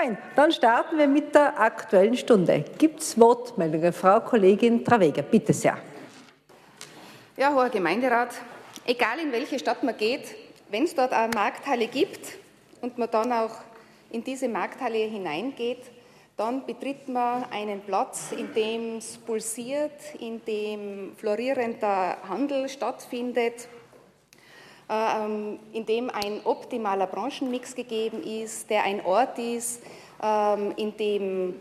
Fein, dann starten wir mit der Aktuellen Stunde. Gibt es Wortmeldungen? Frau Kollegin Traweger, bitte sehr. Ja, hoher Gemeinderat, egal in welche Stadt man geht, wenn es dort eine Markthalle gibt und man dann auch in diese Markthalle hineingeht, dann betritt man einen Platz, in dem es pulsiert, in dem florierender Handel stattfindet, in dem ein optimaler Branchenmix gegeben ist, der ein Ort ist, ähm, in dem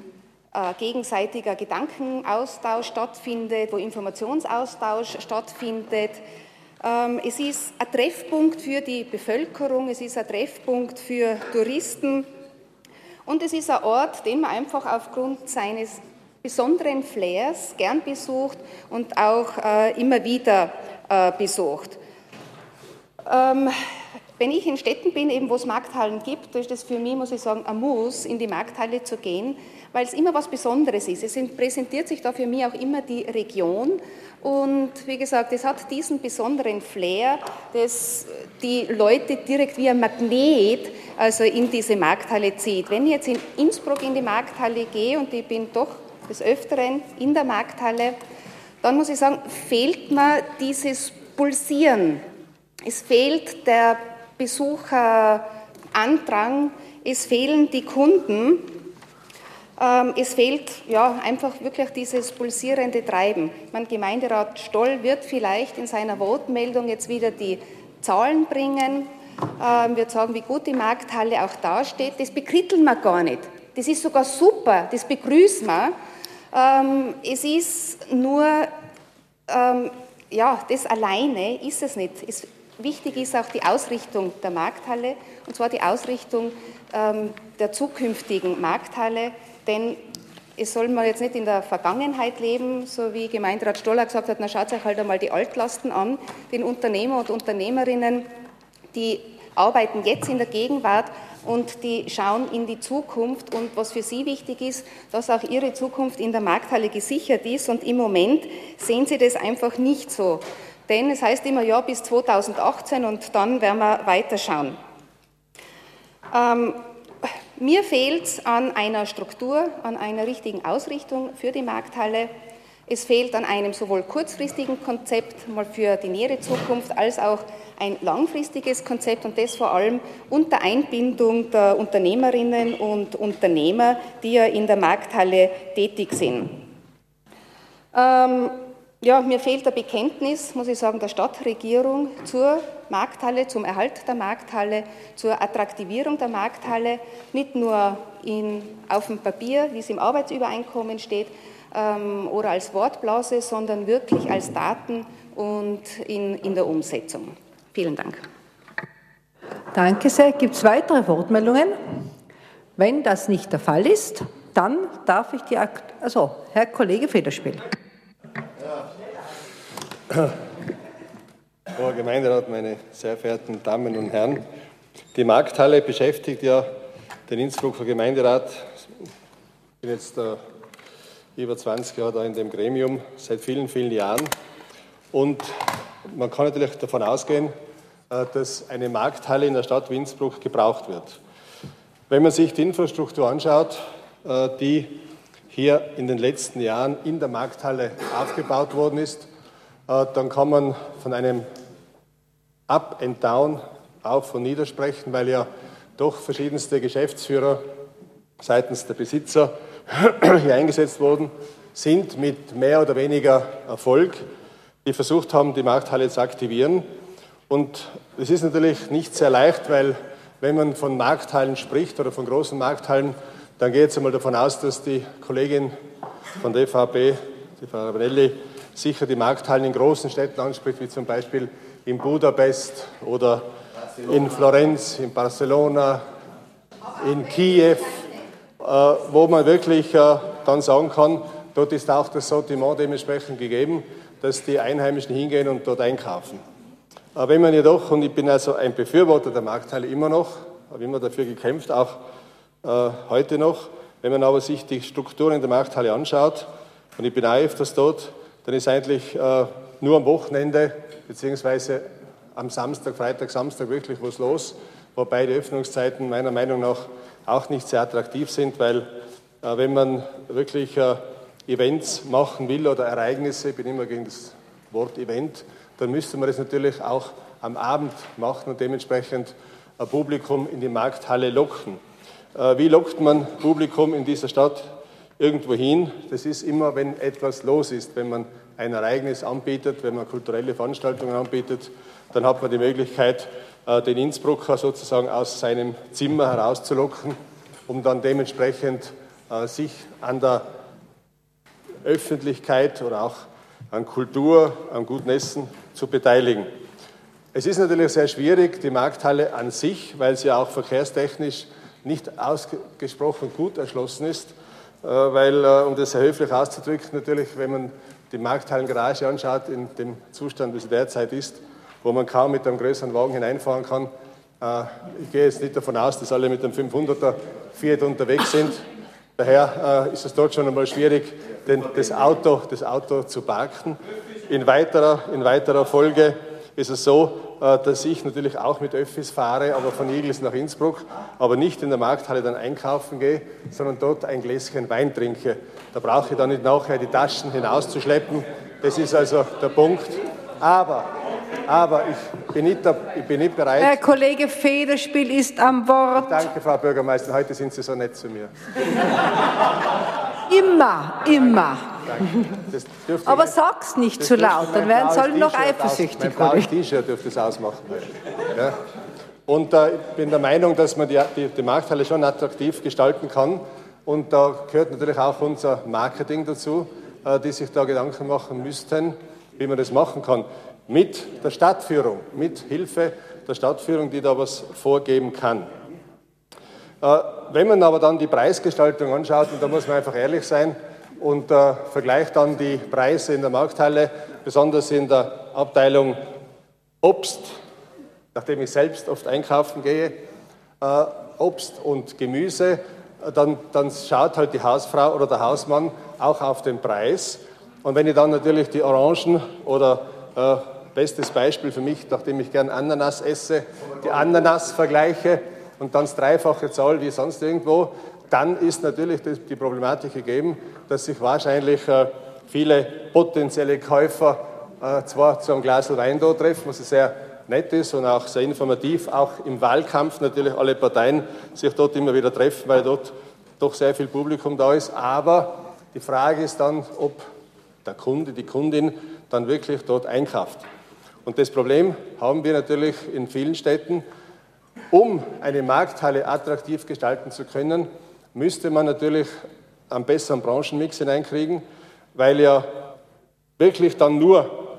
äh, gegenseitiger Gedankenaustausch stattfindet, wo Informationsaustausch stattfindet. Ähm, es ist ein Treffpunkt für die Bevölkerung, es ist ein Treffpunkt für Touristen. Und es ist ein Ort, den man einfach aufgrund seines besonderen Flairs gern besucht und auch äh, immer wieder äh, besucht. Ähm, wenn ich in Städten bin, eben wo es Markthallen gibt, ist es für mich, muss ich sagen, ein Muss, in die Markthalle zu gehen, weil es immer was Besonderes ist. Es präsentiert sich da für mich auch immer die Region und wie gesagt, es hat diesen besonderen Flair, dass die Leute direkt wie ein Magnet also in diese Markthalle zieht. Wenn ich jetzt in Innsbruck in die Markthalle gehe und ich bin doch des Öfteren in der Markthalle, dann muss ich sagen, fehlt mir dieses Pulsieren. Es fehlt der Besucherandrang, es fehlen die Kunden. Ähm, es fehlt ja, einfach wirklich dieses pulsierende Treiben. Mein Gemeinderat Stoll wird vielleicht in seiner Wortmeldung jetzt wieder die Zahlen bringen, ähm, wird sagen, wie gut die Markthalle auch dasteht. Das bekritteln wir gar nicht. Das ist sogar super, das begrüßen wir. Ähm, es ist nur, ja, das alleine ist es nicht. Es, wichtig ist auch die Ausrichtung der Markthalle, und zwar die Ausrichtung der zukünftigen Markthalle denn es soll man jetzt nicht in der Vergangenheit leben, so wie Gemeinderat Stoller gesagt hat, na schaut euch halt einmal die Altlasten an. Den Unternehmer und Unternehmerinnen, die arbeiten jetzt in der Gegenwart und die schauen in die Zukunft und was für sie wichtig ist, dass auch ihre Zukunft in der Markthalle gesichert ist und im Moment sehen sie das einfach nicht so. Denn es heißt immer, ja, bis 2018 und dann werden wir weiterschauen. Ähm, mir fehlt es an einer Struktur, an einer richtigen Ausrichtung für die Markthalle. Es fehlt an einem sowohl kurzfristigen Konzept, mal für die nähere Zukunft, als auch ein langfristiges Konzept und das vor allem unter Einbindung der Unternehmerinnen und Unternehmer, die ja in der Markthalle tätig sind. Ähm, ja, mir fehlt ein Bekenntnis, muss ich sagen, der Stadtregierung zur Markthalle, zum Erhalt der Markthalle, zur Attraktivierung der Markthalle, nicht nur in, auf dem Papier, wie es im Arbeitsübereinkommen steht, ähm, oder als Wortblase, sondern wirklich als Daten und in, in der Umsetzung. Vielen Dank. Danke sehr. Gibt es weitere Wortmeldungen? Wenn das nicht der Fall ist, dann darf ich die Akt also Herr Kollege Federspiel. Hoher Gemeinderat, meine sehr verehrten Damen und Herren, die Markthalle beschäftigt ja den Innsbrucker Gemeinderat. Ich bin jetzt äh, über 20 Jahre da in dem Gremium, seit vielen, vielen Jahren. Und man kann natürlich davon ausgehen, äh, dass eine Markthalle in der Stadt Innsbruck gebraucht wird. Wenn man sich die Infrastruktur anschaut, äh, die hier in den letzten Jahren in der Markthalle aufgebaut worden ist, dann kann man von einem Up and Down auf und nieder sprechen, weil ja doch verschiedenste Geschäftsführer seitens der Besitzer hier eingesetzt worden sind mit mehr oder weniger Erfolg, die versucht haben, die Markthalle zu aktivieren. Und es ist natürlich nicht sehr leicht, weil wenn man von Markthallen spricht oder von großen Markthallen, dann geht es einmal davon aus, dass die Kollegin von der EVP, die Frau Ravanelli, sicher die Markthallen in großen Städten anspricht, wie zum Beispiel in Budapest oder in Florenz, in Barcelona, in Kiew, äh, wo man wirklich äh, dann sagen kann, dort ist auch das Sortiment dementsprechend gegeben, dass die Einheimischen hingehen und dort einkaufen. Aber wenn man jedoch, und ich bin also ein Befürworter der Markthalle immer noch, habe immer dafür gekämpft, auch äh, heute noch, wenn man aber sich die Strukturen in der Markthalle anschaut, und ich bin auch öfters dort, dann ist eigentlich äh, nur am Wochenende beziehungsweise am Samstag, Freitag, Samstag wirklich was los. wobei die Öffnungszeiten meiner Meinung nach auch nicht sehr attraktiv sind, weil äh, wenn man wirklich äh, Events machen will oder Ereignisse, ich bin immer gegen das Wort Event, dann müsste man das natürlich auch am Abend machen und dementsprechend ein Publikum in die Markthalle locken. Äh, wie lockt man Publikum in dieser Stadt irgendwo hin? Das ist immer, wenn etwas los ist, wenn man ein Ereignis anbietet, wenn man kulturelle Veranstaltungen anbietet, dann hat man die Möglichkeit, äh, den Innsbrucker sozusagen aus seinem Zimmer herauszulocken, um dann dementsprechend äh, sich an der Öffentlichkeit oder auch an Kultur, an gutem Essen zu beteiligen. Es ist natürlich sehr schwierig, die Markthalle an sich, weil sie auch verkehrstechnisch nicht ausgesprochen gut erschlossen ist, weil, äh, um das sehr höflich auszudrücken, natürlich, wenn man die Markthallengarage anschaut, in dem Zustand, wie sie derzeit ist, wo man kaum mit einem größeren Wagen hineinfahren kann. Äh, ich gehe jetzt nicht davon aus, dass alle mit dem 500er Fiat unterwegs sind. Daher ist es dort schon einmal schwierig, das, Auto, das Auto zu parken. In weiterer, in weiterer Folge ist es so, äh, dass ich natürlich auch mit Öffis fahre, aber von Igels nach Innsbruck, aber nicht in der Markthalle dann einkaufen gehe, sondern dort ein Gläschen Wein trinke. Da brauche ich dann nicht nachher die Taschen hinauszuschleppen. Das ist also der Punkt. Aber, aber ich bin nicht, ich bin nicht bereit. Herr Kollege Federspiel ist am Wort. Danke, Frau Bürgermeisterin. Heute sind Sie so nett zu mir. Immer, immer. Aber sag's nicht zu laut, dann werden sie alle noch eifersüchtig. Mein blaues T-Shirt dürfte es ausmachen. Ja. Und äh, ich bin der Meinung, dass man die, die, die Markthalle schon attraktiv gestalten kann. Und da gehört natürlich auch unser Marketing dazu, äh, die sich da Gedanken machen müssten, wie man das machen kann. Mit der Stadtführung, mit Hilfe der Stadtführung, die da was vorgeben kann. Äh, wenn man aber dann die Preisgestaltung anschaut, und da muss man einfach ehrlich sein, und äh, vergleicht dann die Preise in der Markthalle, besonders in der Abteilung Obst, nachdem ich selbst oft einkaufen gehe, äh, Obst und Gemüse, dann, dann schaut halt die Hausfrau oder der Hausmann auch auf den Preis. Und wenn ich dann natürlich die Orangen oder äh, bestes Beispiel für mich, nachdem ich gern Ananas esse, die Ananas vergleiche und dann das Dreifache zahl wie sonst irgendwo, dann ist natürlich die Problematik gegeben, dass sich wahrscheinlich äh, viele potenzielle Käufer äh, zwar zu einem Glas Wein dort treffen, was sehr nett ist und auch sehr informativ, auch im Wahlkampf natürlich alle Parteien sich dort immer wieder treffen, weil dort doch sehr viel Publikum da ist. Aber die Frage ist dann, ob der Kunde, die Kundin dann wirklich dort einkauft. Und das Problem haben wir natürlich in vielen Städten. Um eine Markthalle attraktiv gestalten zu können, müsste man natürlich einen besseren Branchenmix hineinkriegen, weil ja wirklich dann nur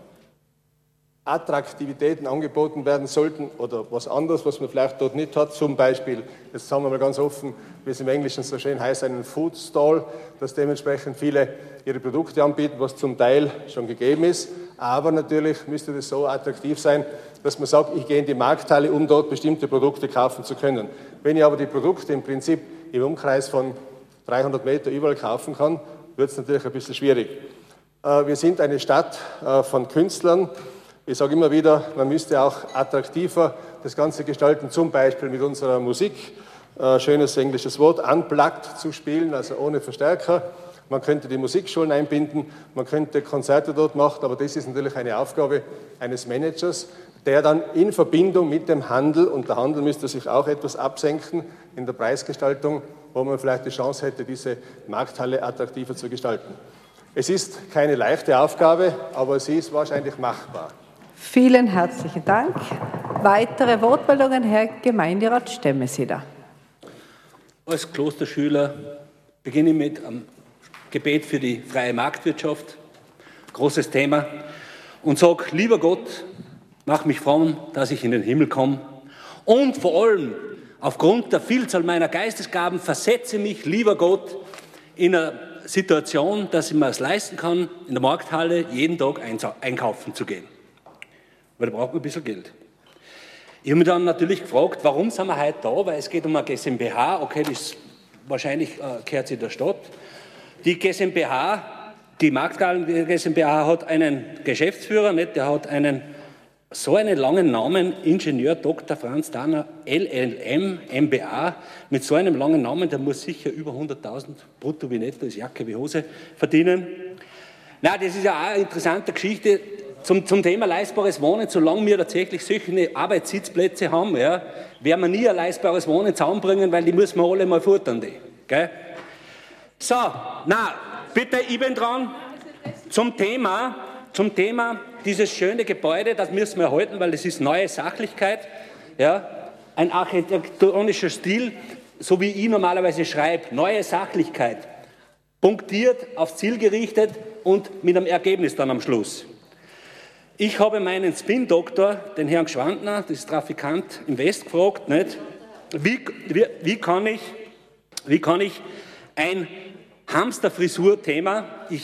Attraktivitäten angeboten werden sollten oder was anderes, was man vielleicht dort nicht hat. Zum Beispiel, jetzt sagen wir mal ganz offen, wie es im Englischen so schön heißt, einen Food Stall, dass dementsprechend viele ihre Produkte anbieten, was zum Teil schon gegeben ist. Aber natürlich müsste das so attraktiv sein, dass man sagt, ich gehe in die Markthalle, um dort bestimmte Produkte kaufen zu können. Wenn ich aber die Produkte im Prinzip im Umkreis von 300 Meter überall kaufen kann, wird es natürlich ein bisschen schwierig. Äh, wir sind eine Stadt äh, von Künstlern. Ich sage immer wieder, man müsste auch attraktiver das Ganze gestalten, zum Beispiel mit unserer Musik. Äh, schönes englisches Wort, unplugged zu spielen, also ohne Verstärker. Man könnte die Musikschulen einbinden, man könnte Konzerte dort machen, aber das ist natürlich eine Aufgabe eines Managers, der dann in Verbindung mit dem Handel, und der Handel müsste sich auch etwas absenken in der Preisgestaltung, wo man vielleicht die Chance hätte, diese Markthalle attraktiver zu gestalten. Es ist keine leichte Aufgabe, aber sie ist wahrscheinlich machbar. Vielen herzlichen Dank. Weitere Wortmeldungen, Herr Gemeinderat Stemmesieder. Als Klosterschüler beginne ich mit einem Gebet für die freie Marktwirtschaft, großes Thema, und sage, lieber Gott, mach mich fromm, dass ich in den Himmel komme. Und vor allem, aufgrund der Vielzahl meiner Geistesgaben, versetze mich, lieber Gott, in eine Situation, dass ich mir es leisten kann, in der Markthalle jeden Tag einkaufen zu gehen. Weil da braucht man ein bisschen Geld. Ich habe mich dann natürlich gefragt, warum sind wir heute da? Weil es geht um eine GmbH, okay, das wahrscheinlich äh, gehört sie der Stadt. Die GmbH, die Markthallen GmbH hat einen Geschäftsführer, nicht? der hat einen so einen langen Namen, Ingenieur Dr. Franz Danner, LLM, MBA, mit so einem langen Namen, der muss sicher über 100.000 brutto wie netto, ist Jacke wie Hose, verdienen. Na, das ist ja auch eine interessante Geschichte zum, zum Thema leistbares Wohnen. Solange wir tatsächlich solche Arbeitssitzplätze haben, ja, werden wir nie ein leistbares Wohnen zusammenbringen, weil die müssen wir alle mal futtern. Die, gell? So, na, bitte, ich bin dran. Zum Thema, zum Thema dieses schöne Gebäude, das müssen wir erhalten, weil es ist neue Sachlichkeit, ja, ein architektonischer Stil, so wie ich normalerweise schreibe, neue Sachlichkeit, punktiert, aufs Ziel gerichtet und mit einem Ergebnis dann am Schluss. Ich habe meinen Spin-Doktor, den Herrn Schwandner, das ist Trafikant im West, gefragt, nicht? Wie, wie, wie, kann ich, wie kann ich ein Hamsterfrisur-Thema, äh,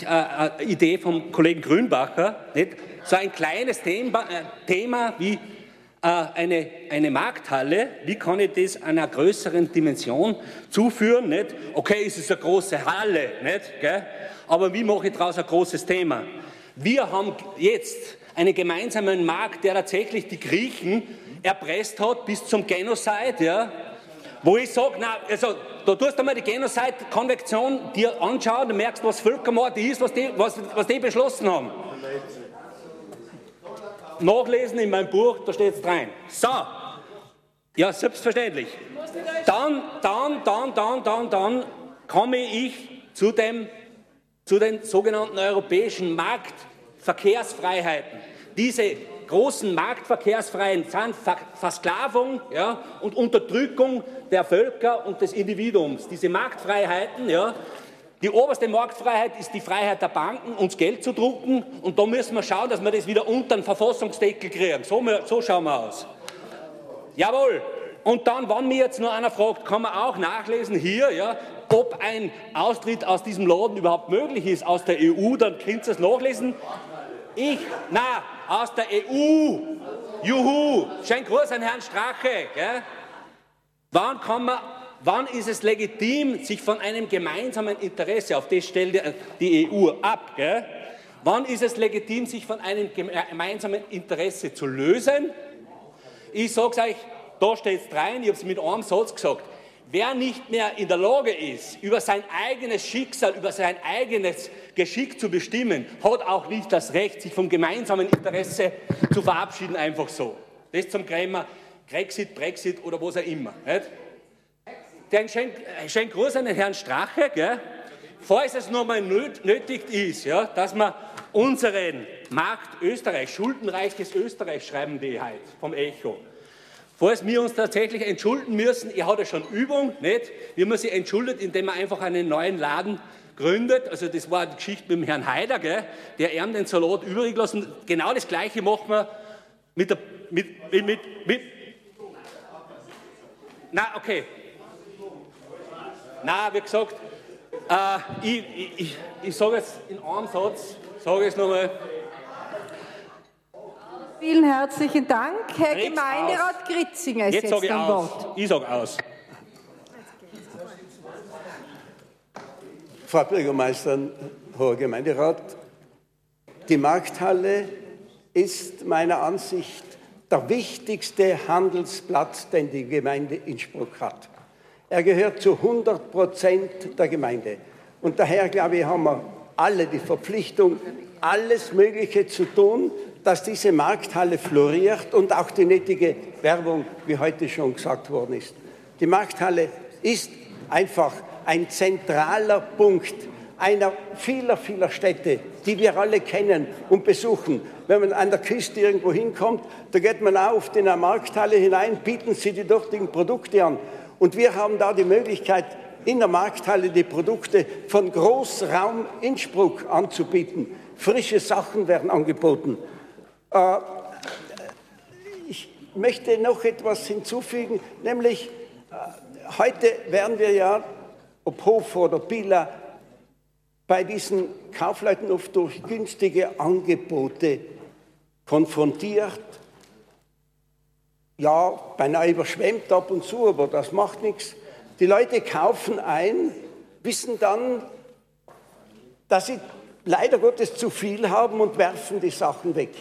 äh, Idee vom Kollegen Grünbacher, nicht? so ein kleines Thema, äh, Thema wie äh, eine, eine Markthalle, wie kann ich das einer größeren Dimension zuführen? Nicht? Okay, es ist eine große Halle, nicht? Gell? aber wie mache ich daraus ein großes Thema? Wir haben jetzt einen gemeinsamen Markt, der tatsächlich die Griechen erpresst hat bis zum Genozid, ja? Wo ich sage, also da tust du mal die Genozid-Konvektion dir anschauen, du merkst, was Völkermord ist, was die, was, was die beschlossen haben. Nachlesen in meinem Buch, da steht es rein. So, ja, selbstverständlich. Dann, dann, dann, dann, dann, dann komme ich zu, dem, zu den sogenannten europäischen Marktverkehrsfreiheiten. Diese großen Marktverkehrsfreien Versklavung ja, und Unterdrückung der Völker und des Individuums. Diese Marktfreiheiten, ja, die oberste Marktfreiheit ist die Freiheit der Banken, uns Geld zu drucken. Und da müssen wir schauen, dass wir das wieder unter den Verfassungsdeckel kriegen. So, so schauen wir aus. Jawohl. Und dann, wenn mir jetzt nur einer fragt, kann man auch nachlesen hier, ja, ob ein Austritt aus diesem Laden überhaupt möglich ist aus der EU, dann könnt ihr es nachlesen. Ich, na, aus der EU. Juhu. Schön Gruß an Herrn Strache. Gell? Wann kann man Wann ist es legitim, sich von einem gemeinsamen Interesse, auf das stellt die EU ab, gell? wann ist es legitim, sich von einem gemeinsamen Interesse zu lösen? Ich sage euch, da steht es rein, ich habe es mit einem Satz gesagt, wer nicht mehr in der Lage ist, über sein eigenes Schicksal, über sein eigenes Geschick zu bestimmen, hat auch nicht das Recht, sich vom gemeinsamen Interesse zu verabschieden, einfach so. Das zum Krämer, Grexit, Brexit oder was auch immer. Nicht? den schenk, schenk Gruß an den Herrn Strache, gell? falls es nur mal nötig ist, ja, dass wir unseren Markt Österreich, schuldenreiches Österreich, schreiben die halt vom Echo. Falls wir uns tatsächlich entschulden müssen, ihr habt ja schon Übung, nicht? Wie man sich entschuldet, indem man einfach einen neuen Laden gründet. Also das war die Geschichte mit dem Herrn Haider, gell? der ihm den Salat übrig lassen. Genau das Gleiche machen wir mit der, mit, mit, mit, mit na, okay, Nein, wie gesagt, äh, ich, ich, ich, ich sage jetzt in einem Satz, sage es nochmal. Vielen herzlichen Dank. Herr Nichts Gemeinderat aus. Gritzinger ist jetzt, jetzt am Wort. Ich sage aus. Frau Bürgermeisterin, Hoher Gemeinderat, die Markthalle ist meiner Ansicht der wichtigste Handelsplatz, den die Gemeinde Innsbruck hat. Er gehört zu 100 Prozent der Gemeinde. Und daher, glaube ich, haben wir alle die Verpflichtung, alles Mögliche zu tun, dass diese Markthalle floriert und auch die nötige Werbung, wie heute schon gesagt worden ist. Die Markthalle ist einfach ein zentraler Punkt einer vieler, vieler Städte, die wir alle kennen und besuchen. Wenn man an der Küste irgendwo hinkommt, da geht man auf in eine Markthalle hinein, bieten sie die dortigen Produkte an. Und wir haben da die Möglichkeit, in der Markthalle die Produkte von Großraum Innsbruck anzubieten. Frische Sachen werden angeboten. Äh, ich möchte noch etwas hinzufügen, nämlich äh, heute werden wir ja, ob Hof oder Billa, bei diesen Kaufleuten oft durch günstige Angebote konfrontiert ja, beinahe überschwemmt ab und zu, aber das macht nichts. Die Leute kaufen ein, wissen dann, dass sie leider Gottes zu viel haben und werfen die Sachen weg.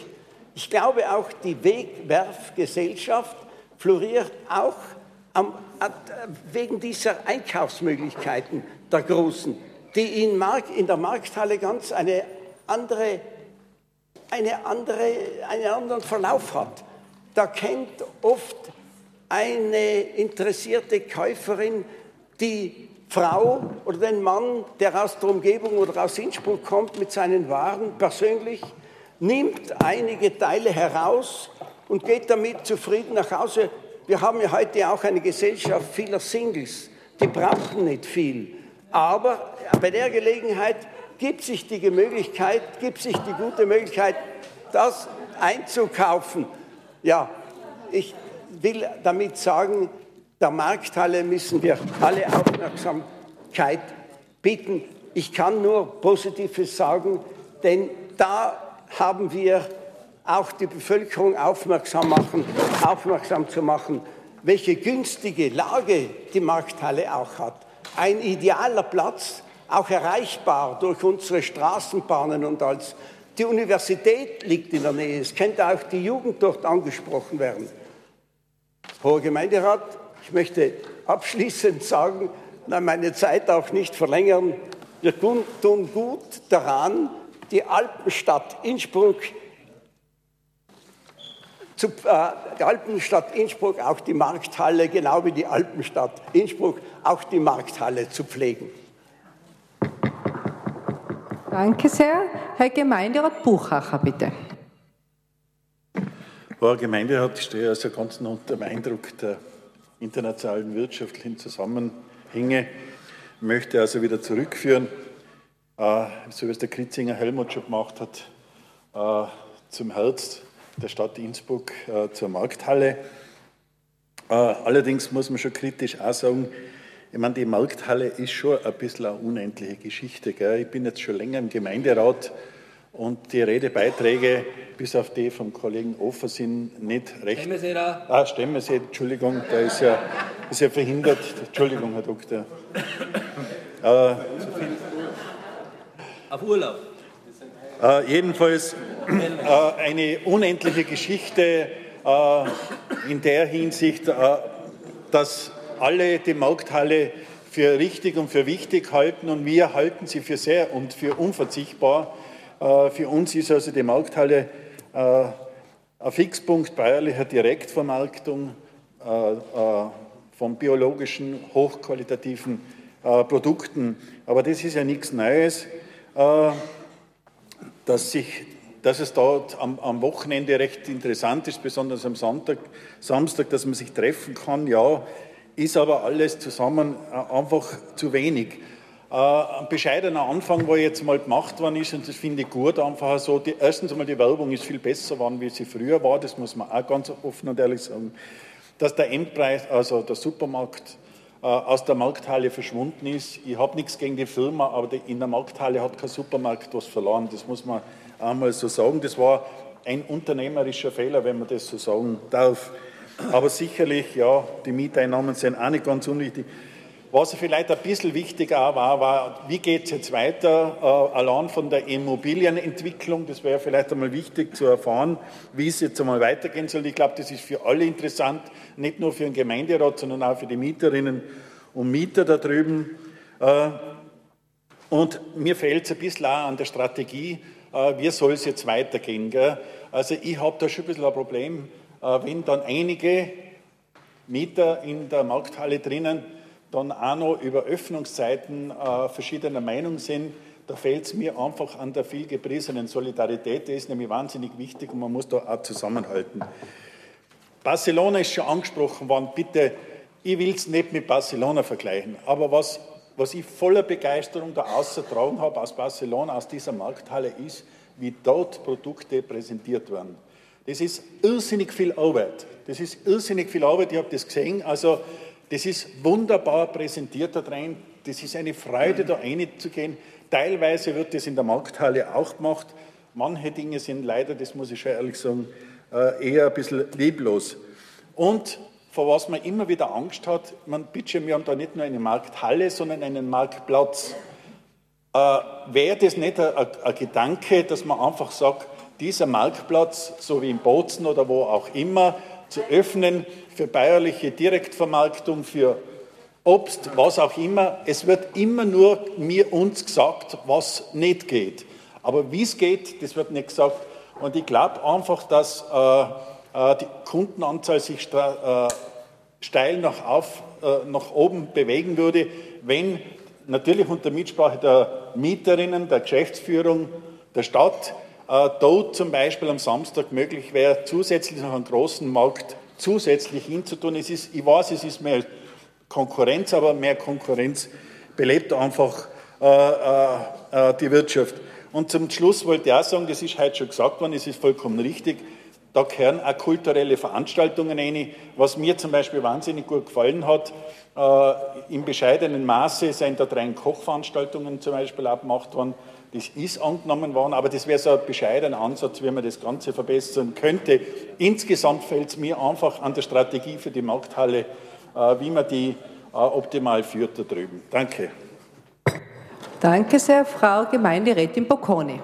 Ich glaube auch, die Wegwerfgesellschaft floriert auch am, wegen dieser Einkaufsmöglichkeiten der Großen, die in, Mark, in der Markthalle ganz eine andere, eine andere, einen anderen Verlauf hat. Da kennt oft eine interessierte Käuferin die Frau oder den Mann, der aus der Umgebung oder aus Innsbruck kommt, mit seinen Waren persönlich, nimmt einige Teile heraus und geht damit zufrieden nach Hause. Wir haben ja heute auch eine Gesellschaft vieler Singles, die brauchen nicht viel. Aber bei der Gelegenheit gibt sich die Möglichkeit, gibt sich die gute Möglichkeit, das einzukaufen. Ja, ich will damit sagen, der Markthalle müssen wir alle Aufmerksamkeit bieten. Ich kann nur Positives sagen, denn da haben wir auch die Bevölkerung aufmerksam, machen, aufmerksam zu machen, welche günstige Lage die Markthalle auch hat. Ein idealer Platz, auch erreichbar durch unsere Straßenbahnen und als die Universität liegt in der Nähe. Es könnte auch die Jugend dort angesprochen werden. Hoher Gemeinderat, ich möchte abschließend sagen, meine Zeit auch nicht verlängern. Wir tun gut daran, die Alpenstadt Innsbruck zu, äh, die Alpenstadt Innsbruck auch die Markthalle, genau wie die Alpenstadt Innsbruck, auch die Markthalle zu pflegen. Danke sehr. Herr Gemeinderat Buchacher, bitte. Herr Gemeinderat, ich stehe also ganz unter dem Eindruck der internationalen wirtschaftlichen Zusammenhänge, ich möchte also wieder zurückführen, äh, so wie es der Kritzinger Helmut schon gemacht hat, äh, zum Herz der Stadt Innsbruck, äh, zur Markthalle. Allerdings muss man schon kritisch auch sagen, ich meine, die Markthalle ist schon ein bisschen eine unendliche Geschichte. Gell? Ich bin jetzt schon länger im Gemeinderat und die Redebeiträge, bis auf die vom Kollegen Offer, sind nicht recht. Stemmen Sie da? Ah, stemmen Sie, Entschuldigung, der ist ja, ist ja verhindert. Entschuldigung, Herr Doktor. Äh, auf Urlaub. Äh, jedenfalls äh, eine unendliche Geschichte äh, in der Hinsicht, äh, dass alle die Markthalle für richtig und für wichtig halten und wir halten sie für sehr und für unverzichtbar. Äh, für uns ist also die Markthalle äh, ein Fixpunkt bäuerlicher Direktvermarktung von biologischen, hochqualitativen Produkten. Aber das ist ja nichts Neues dass, sich, dass es dort am, am, Wochenende recht interessant ist, besonders am Sonntag, Samstag, dass man sich treffen kann. Ja, ist aber alles zusammen äh, einfach zu wenig. Äh, ein bescheidener Anfang, wo jetzt mal gemacht worden ist, und das finde ich gut, einfach so, die, erstens einmal die Werbung ist viel besser geworden, wie sie früher war, das muss man auch ganz offen und ehrlich sagen, dass der Endpreis, also der Supermarkt, äh, aus der Markthalle verschwunden ist. Ich habe nichts gegen die Firma, aber in der Markthalle hat kein Supermarkt was verloren. Das muss man einmal so sagen. Das war ein unternehmerischer Fehler, wenn man das so sagen darf. Aber sicherlich, ja, die Mieteinnahmen sind auch nicht ganz unwichtig. Was vielleicht ein bisschen wichtiger war, war, wie geht es jetzt weiter, äh, allein von der Immobilienentwicklung, das wäre vielleicht einmal wichtig zu erfahren, wie es jetzt einmal weitergehen soll. Ich glaube, das ist für alle interessant, nicht nur für den Gemeinderat, sondern auch für die Mieterinnen und Mieter da drüben. Äh, und mir fehlt es ein bisschen auch an der Strategie, wie soll es jetzt weitergehen. Gell? Also ich habe da schon ein bisschen ein Problem, äh, wenn dann einige Mieter in der Markthalle drinnen dann auch noch über Öffnungszeiten äh, verschiedener Meinung sind, da fehlt es mir einfach an der viel gepriesenen Solidarität. Die ist nämlich wahnsinnig wichtig und man muss da auch zusammenhalten. Barcelona ist schon angesprochen worden. Bitte, ich will es nicht mit Barcelona vergleichen, aber was, was ich voller Begeisterung da ausgetragen habe aus Barcelona, aus dieser Markthalle, ist, wie dort Produkte präsentiert werden. Das ist irrsinnig viel Arbeit. Das ist irrsinnig viel Arbeit. Ich habe das gesehen. Also das ist wunderbar präsentiert da drin. Das ist eine Freude, da reinzugehen. Teilweise wird das in der Markthalle auch gemacht. Manche Dinge sind leider, das muss ich schon ehrlich sagen, äh, eher ein bisschen leblos. Und vor was man immer wieder Angst hat, man, bitte, wir haben da nicht nur eine Markthalle, sondern einen Marktplatz. Äh, Wäre das nicht ein, Gedanke, dass man einfach sagt, dieser Marktplatz, so wie in Bozen oder wo auch immer, zu öffnen für bäuerliche Direktvermarktung, für Obst, was auch immer. Es wird immer nur mir uns gesagt, was nicht geht. Aber wie es geht, das wird nicht gesagt. Und ich glaube einfach, dass äh, die Kundenanzahl sich äh, steil nach, auf, äh, nach oben bewegen würde, wenn natürlich unter Mitsprache der Mieterinnen, der Geschäftsführung, der Stadt, äh, dort zum Beispiel am Samstag möglich wäre, zusätzlich noch einen großen Markt zusätzlich hinzutun. Es ist, ich weiß, es ist mehr Konkurrenz, aber mehr Konkurrenz belebt einfach äh, äh, äh, die Wirtschaft. Und zum Schluss wollte ich auch sagen, das ist heute schon gesagt worden, es ist vollkommen richtig, da gehören auch kulturelle Veranstaltungen rein. Was mir zum Beispiel wahnsinnig gut gefallen hat, äh, im bescheidenen Maße sind da drei Kochveranstaltungen zum Beispiel auch gemacht worden. Das ist angenommen worden, aber das wäre so ein bescheidener Ansatz, wie man das Ganze verbessern könnte. Insgesamt fällt es mir einfach an der Strategie für die Markthalle, äh, wie man die äh, optimal führt da drüben. Danke. Danke sehr, Frau Gemeinderätin Bocconi.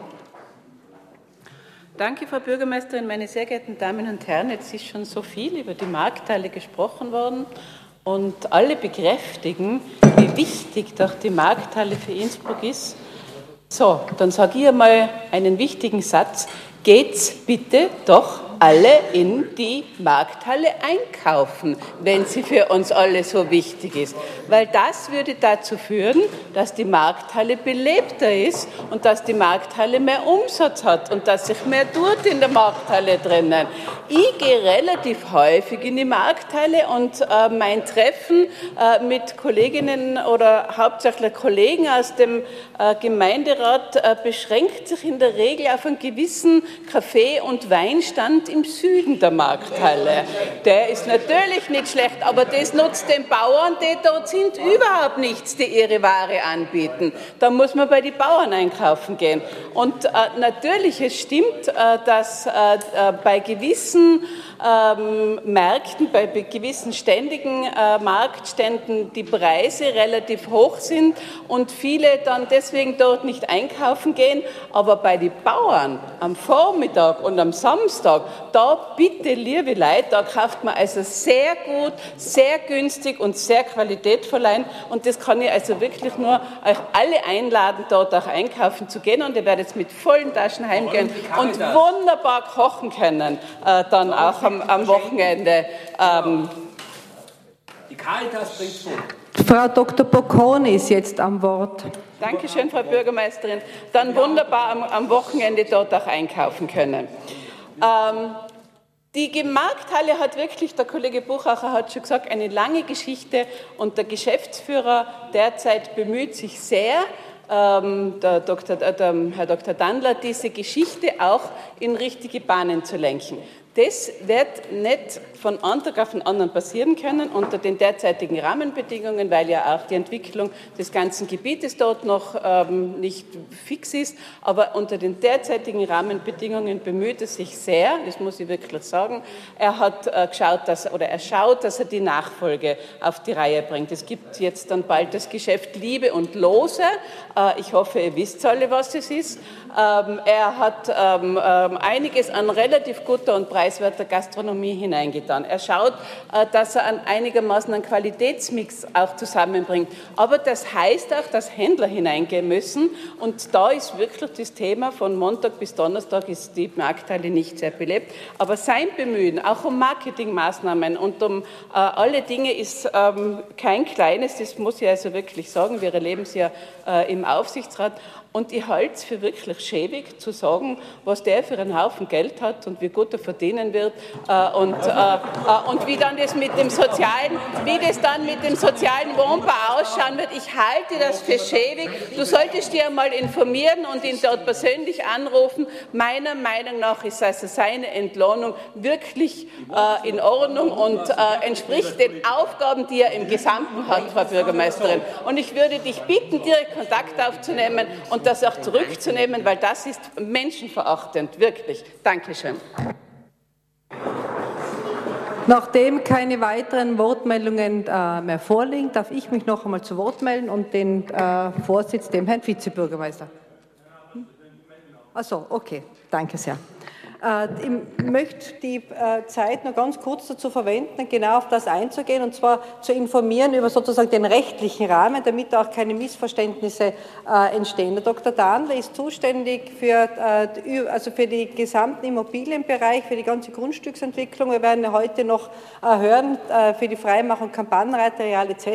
Danke, Frau Bürgermeisterin, meine sehr geehrten Damen und Herren. Jetzt ist schon so viel über die Marktteile gesprochen worden und alle bekräftigen, wie wichtig doch die Markthalle für Innsbruck ist. So, dann sage ich einmal einen wichtigen Satz. Geht's bitte doch alle in die Markthalle einkaufen, wenn sie für uns alle so wichtig ist. Weil das würde dazu führen, dass die Markthalle belebter ist und dass die Markthalle mehr Umsatz hat und dass sich mehr tut in der Markthalle drinnen. Ich gehe relativ häufig in die Markthalle und äh, mein Treffen äh, mit Kolleginnen oder hauptsächlich Kollegen aus dem äh, Gemeinderat äh, beschränkt sich in der Regel auf einen gewissen Kaffee- und Weinstand im Süden der Markthalle. Der ist natürlich nicht schlecht, aber das nutzt den Bauern, die dort sind, überhaupt nichts, die ihre Ware anbieten. Da muss man bei den Bauern einkaufen gehen. Und äh, natürlich, es stimmt, äh, dass äh, äh bei gewissen ähm, Märkten, bei gewissen ständigen äh, Marktständen die Preise relativ hoch sind und viele dann deswegen dort nicht einkaufen gehen. Aber bei den Bauern am Vormittag und am Samstag, da bitte, liebe Leute, da kauft man also sehr gut, sehr günstig und sehr qualitätvoll ein. Und das kann ich also wirklich nur euch alle einladen, dort auch einkaufen zu gehen. Und ihr werdet jetzt mit vollen Taschen heimgehen und wunderbar kochen können, äh, dann auch am, am Wochenende. Ähm, die Caritas bringt Food. Frau Dr. Bocconi ist jetzt am Wort. Dankeschön, Frau Bürgermeisterin. Dann wunderbar am, am Wochenende dort auch einkaufen können. Ähm, die Markthalle hat wirklich, der Kollege Buchacher hat schon gesagt, eine lange Geschichte und der Geschäftsführer derzeit bemüht sich sehr, ähm, der, Dr., äh, der Herr Dr. Dandler, diese Geschichte auch in richtige Bahnen zu lenken. Das wird nicht von einem auf den anderen passieren können unter den derzeitigen Rahmenbedingungen, weil ja auch die Entwicklung des ganzen Gebietes dort noch ähm, nicht fix ist. Aber unter den derzeitigen Rahmenbedingungen bemüht er sich sehr, das muss ich wirklich sagen. Er hat äh, geschaut, dass, oder er schaut, dass er die Nachfolge auf die Reihe bringt. Es gibt jetzt dann bald das Geschäft Liebe und Lose. Äh, ich hoffe, ihr wisst alle, was es ist. Ähm, er hat ähm, ähm, einiges an relativ guter und preiswerter Gastronomie hineingetan. Er schaut, äh, dass er einigermaßen einen Qualitätsmix auch zusammenbringt. Aber das heißt auch, dass Händler hineingehen müssen. Und da ist wirklich das Thema von Montag bis Donnerstag ist die Markthalle nicht sehr belebt. Aber sein Bemühen, auch um Marketingmaßnahmen und um äh, alle Dinge, ist kein kleines. Das muss ich also wirklich sagen. Wir erleben es ja äh, im Aufsichtsrat. Und ich halte es für wirklich schäbig zu sagen, was der für einen Haufen Geld hat und wie gut er verdienen wird äh, und, äh, äh, und wie dann das mit dem sozialen, wie das dann mit dem sozialen Wohnbau ausschauen wird. Ich halte das für schäbig. Du solltest dir einmal informieren und ihn dort persönlich anrufen. Meiner Meinung nach ist also seine Entlohnung wirklich äh, in Ordnung und äh, entspricht den Aufgaben, die er im Gesamten hat, Frau Bürgermeisterin. Und ich würde dich bitten, direkt Kontakt aufzunehmen und und das auch zurückzunehmen, weil das ist menschenverachtend, wirklich. Dankeschön. Nachdem keine weiteren Wortmeldungen äh, mehr vorliegen, darf ich mich noch einmal zu Wort melden und den äh, Vorsitz dem Herrn Vizebürgermeister. Achso, okay, danke sehr. Äh, ich möchte die äh, Zeit noch ganz kurz dazu verwenden, genau auf das einzugehen, und zwar zu informieren über sozusagen den rechtlichen Rahmen, damit auch keine Missverständnisse äh, entstehen. Der Dr. Dahnle ist zuständig für, also für den gesamten Immobilienbereich, für die ganze Grundstücksentwicklung. Wir werden heute noch hören für die Freimachung, Kampagnenmaterial etc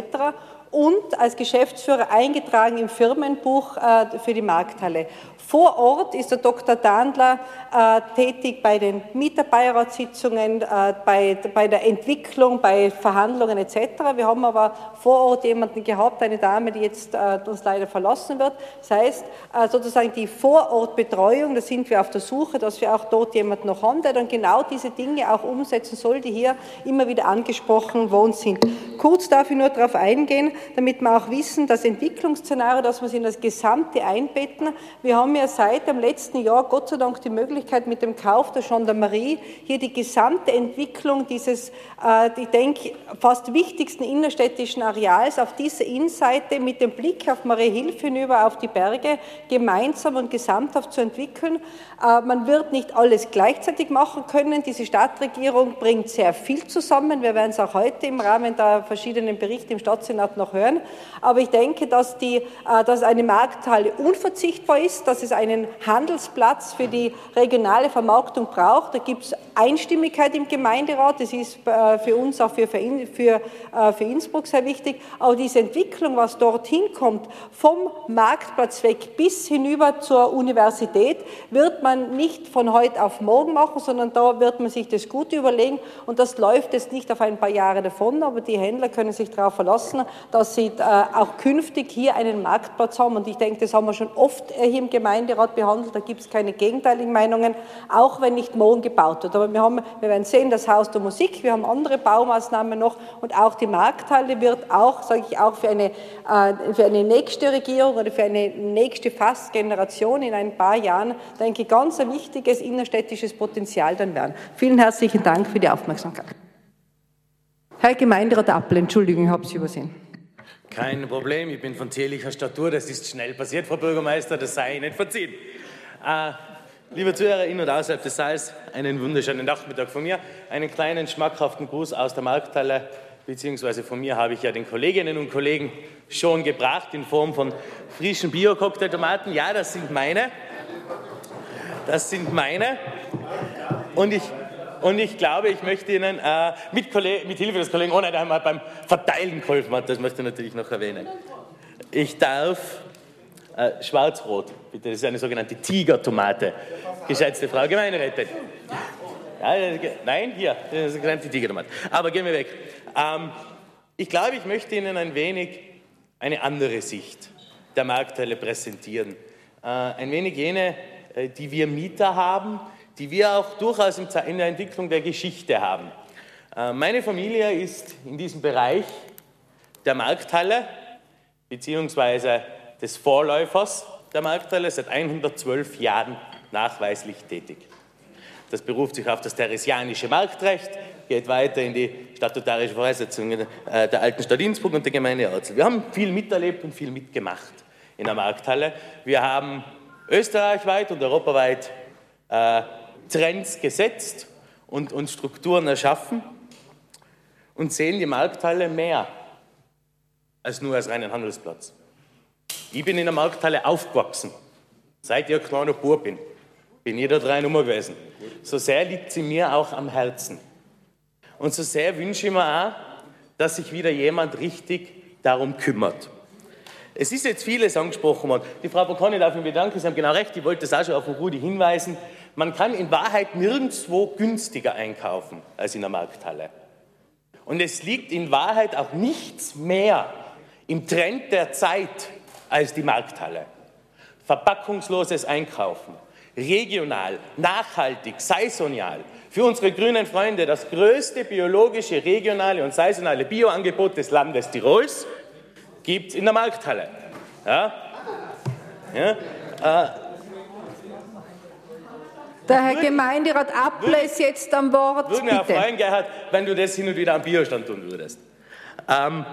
und als Geschäftsführer eingetragen im Firmenbuch für die Markthalle. Vor Ort ist der Dr. Dandler äh, tätig bei den Mieterbeiratssitzungen, äh, bei, bei der Entwicklung, bei Verhandlungen etc. Wir haben aber vor Ort jemanden gehabt, eine Dame, die jetzt äh, uns leider verlassen wird. Das heißt, äh, sozusagen die Vorortbetreuung, da sind wir auf der Suche, dass wir auch dort jemanden noch haben, der dann genau diese Dinge auch umsetzen soll, die hier immer wieder angesprochen worden sind. Kurz darf ich nur darauf eingehen, damit wir auch wissen, das Entwicklungsszenario, dass wir es in das Gesamte einbetten. Wir haben ja seit dem letzten Jahr Gott sei Dank die Möglichkeit mit dem Kauf der Gendarmerie hier die gesamte Entwicklung dieses, äh, ich denke, fast wichtigsten innerstädtischen Areals auf dieser Innenseite mit dem Blick auf Mariehilf hinüber auf die Berge gemeinsam und gesamthaft zu entwickeln. Äh, man wird nicht alles gleichzeitig machen können. Diese Stadtregierung bringt sehr viel zusammen. Wir werden es auch heute im Rahmen der verschiedenen Berichte im Stadtsenat noch hören. Aber ich denke, dass, die, äh, dass eine Markthalle unverzichtbar ist, dass es einen Handelsplatz für die regionale Vermarktung braucht. Da gibt es Einstimmigkeit im Gemeinderat. Das ist äh, für uns auch für, für, für, für Innsbruck sehr wichtig. Aber diese Entwicklung, was dorthin kommt, vom Marktplatz weg bis hinüber zur Universität, wird man nicht von heute auf morgen machen, sondern da wird man sich das gut überlegen. Und das läuft jetzt nicht auf ein paar Jahre davon, aber die Händler können sich darauf verlassen, dass sie äh, auch künftig hier einen Marktplatz haben. Und ich denke, das haben wir schon oft äh, hier im Gemeinderat behandelt. Da gibt es keine gegenteiligen Meinungen, auch wenn nicht morgen gebaut wird. Aber wir, haben, wir werden sehen, das Haus der Musik, wir haben andere Baumaßnahmen noch und auch die Markthalle wird auch, sage ich auch, für eine, äh, für eine nächste Regierung oder für eine nächste Fast-Generation in ein paar Jahren, denke ich, ganz ein wichtiges innerstädtisches Potenzial dann werden. Vielen herzlichen Dank für die Aufmerksamkeit. Herr Gemeinderat Appel, Entschuldigung, ich habe Sie übersehen. Kein Problem, ich bin von zierlicher Statur, das ist schnell passiert, Frau Bürgermeister, das sei Ihnen verziehen. Äh, liebe Zuhörer in und außerhalb des Saals, einen wunderschönen Nachmittag von mir, einen kleinen schmackhaften Gruß aus der Markthalle, beziehungsweise von mir habe ich ja den Kolleginnen und Kollegen schon gebracht in Form von frischen Bio-Cocktailtomaten. Ja, das sind meine. Das sind meine. Und ich, und ich glaube, ich möchte Ihnen äh, mit, mit, Hilfe des Kollegen Ohne, der einmal beim Verteilen geholfen hat, das möchte ich natürlich noch erwähnen. Ich darf äh, Schwarzrot, bitte, das ist eine sogenannte Tigertomate, geschätzte Frau Gemeinderätin. Ja, nein, hier, das ist eine sogenannte Tigertomate. Aber gehen wir weg. Ähm, ich glaube, ich möchte Ihnen ein wenig eine andere Sicht der Marktteile präsentieren. Äh, ein wenig jene, äh, die wir Mieter haben, die wir auch durchaus in der Entwicklung der Geschichte haben. Äh, meine Familie ist in diesem Bereich der Markthalle beziehungsweise des Vorläufers der Markthalle seit 112 Jahren nachweislich tätig. Das beruft sich auf das theresianische Marktrecht, geht weiter in die statutarische Voraussetzungen äh, der alten Stadt Innsbruck und der Gemeinde Orzel. Wir haben viel miterlebt und viel mitgemacht in der Markthalle. Wir haben österreichweit und europaweit äh, Trends gesetzt und, und Strukturen erschaffen und sehen die Markthalle mehr als nur als reinen Handelsplatz. Ich bin in der Markthalle aufgewachsen, seit ich ein kleiner Bub bin. Bin ich da drei Nummer gewesen. So sehr liegt sie mir auch am Herzen. Und so sehr wünsche ich mir auch, dass sich wieder jemand richtig darum kümmert. Es ist jetzt vieles angesprochen worden. Die Frau Bocconi darf mich bedanken, Sie haben genau recht, ich wollte das auch schon auf den Rudi hinweisen. Man kann in Wahrheit nirgendwo günstiger einkaufen als in der Markthalle. Und es liegt in Wahrheit auch nichts mehr im Trend der Zeit als die Markthalle. Verpackungsloses Einkaufen, regional, nachhaltig, saisonal. Für unsere grünen Freunde das größte biologische, regionale und saisonale Bioangebot des Landes Tirols gibt es in der Markthalle. Ja? Ja? Äh, der Herr Gemeinderat Apple ist jetzt am Wort. Würde mich freuen, Gerhard, wenn du das hin und wieder am Biostand tun würdest. Ähm,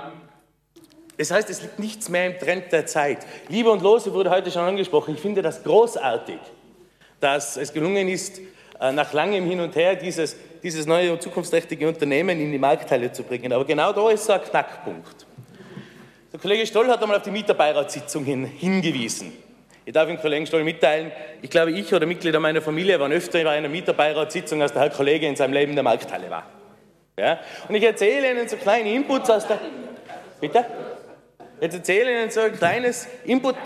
das heißt, es liegt nichts mehr im Trend der Zeit. Liebe und Lose wurde heute schon angesprochen. Ich finde das großartig. dass es gelungen ist, äh, nach langem Hin und Her dieses, dieses neue und zukunftsträchtige Unternehmen in die Markthalle zu bringen. Aber genau da ist so ein Knackpunkt. Der Kollege Stoll hat einmal auf die Mieterbeiratssitzung hin, hingewiesen. Ich darf dem Kollegen Stoll mitteilen, ich glaube, ich oder Mitglieder meiner Familie waren öfter bei einer Mieterbeiratssitzung, als der Herr Kollege in seinem Leben in der Markthalle war. Ja? Und ich erzähle Ihnen so kleine Inputs aus der... Bitte? Jetzt erzähle Ihnen so ein kleines Input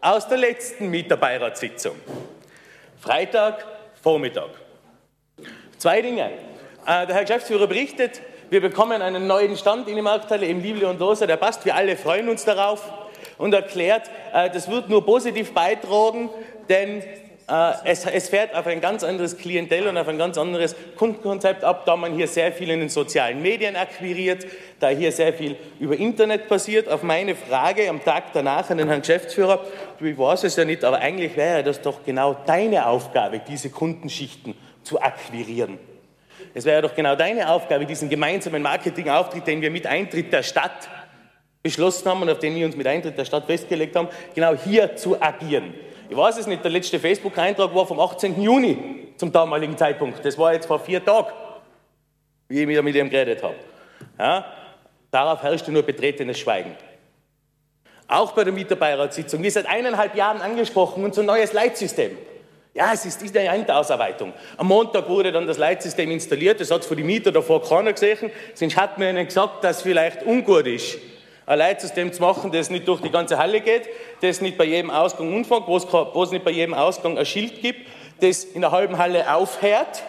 aus der letzten Mieterbeiratssitzung. Freitag, Vormittag. Zwei Dinge. Äh, der Herr Geschäftsführer berichtet, wir bekommen einen neuen Stand in die Markthalle im Liebli und Loser, der passt, wir alle freuen uns darauf und erklärt, äh, das wird nur positiv beitragen, denn äh, es, fährt auf ein ganz anderes Klientel und auf ein ganz anderes Kundenkonzept ab, da man hier sehr viel in den sozialen Medien akquiriert, da hier sehr viel über Internet passiert. Auf meine Frage am Tag danach an den Herrn Geschäftsführer, ich weiß es ja nicht, aber eigentlich wäre das doch genau deine Aufgabe, diese Kundenschichten zu akquirieren. Es wäre doch genau deine Aufgabe, diesen gemeinsamen Marketingauftritt, den wir mit Eintritt der Stadt beschlossen haben und auf den wir uns mit Eintritt der Stadt festgelegt haben, genau hier zu agieren. Ich weiß es nicht, der letzte Facebook-Eintrag war vom 18. Juni zum damaligen Zeitpunkt. Das war jetzt vor vier Tagen, wie ich mit ihm geredet habe. Ja? Darauf herrschte nur betretenes Schweigen. Auch bei der Mieterbeiratsitzung, wie seit eineinhalb Jahren angesprochen, unser neues Leitsystem. Ja, es ist eine Endausarbeitung. Am Montag wurde dann das Leitsystem installiert, das hat für die Mieter davor keiner gesehen. Sonst hat mir ihnen gesagt, dass es vielleicht ungut ist ein Leitsystem zu machen, das nicht durch die ganze Halle geht, das nicht bei jedem Ausgang umfängt, wo es, nicht bei jedem Ausgang ein Schild gibt, das in der halben Halle aufhört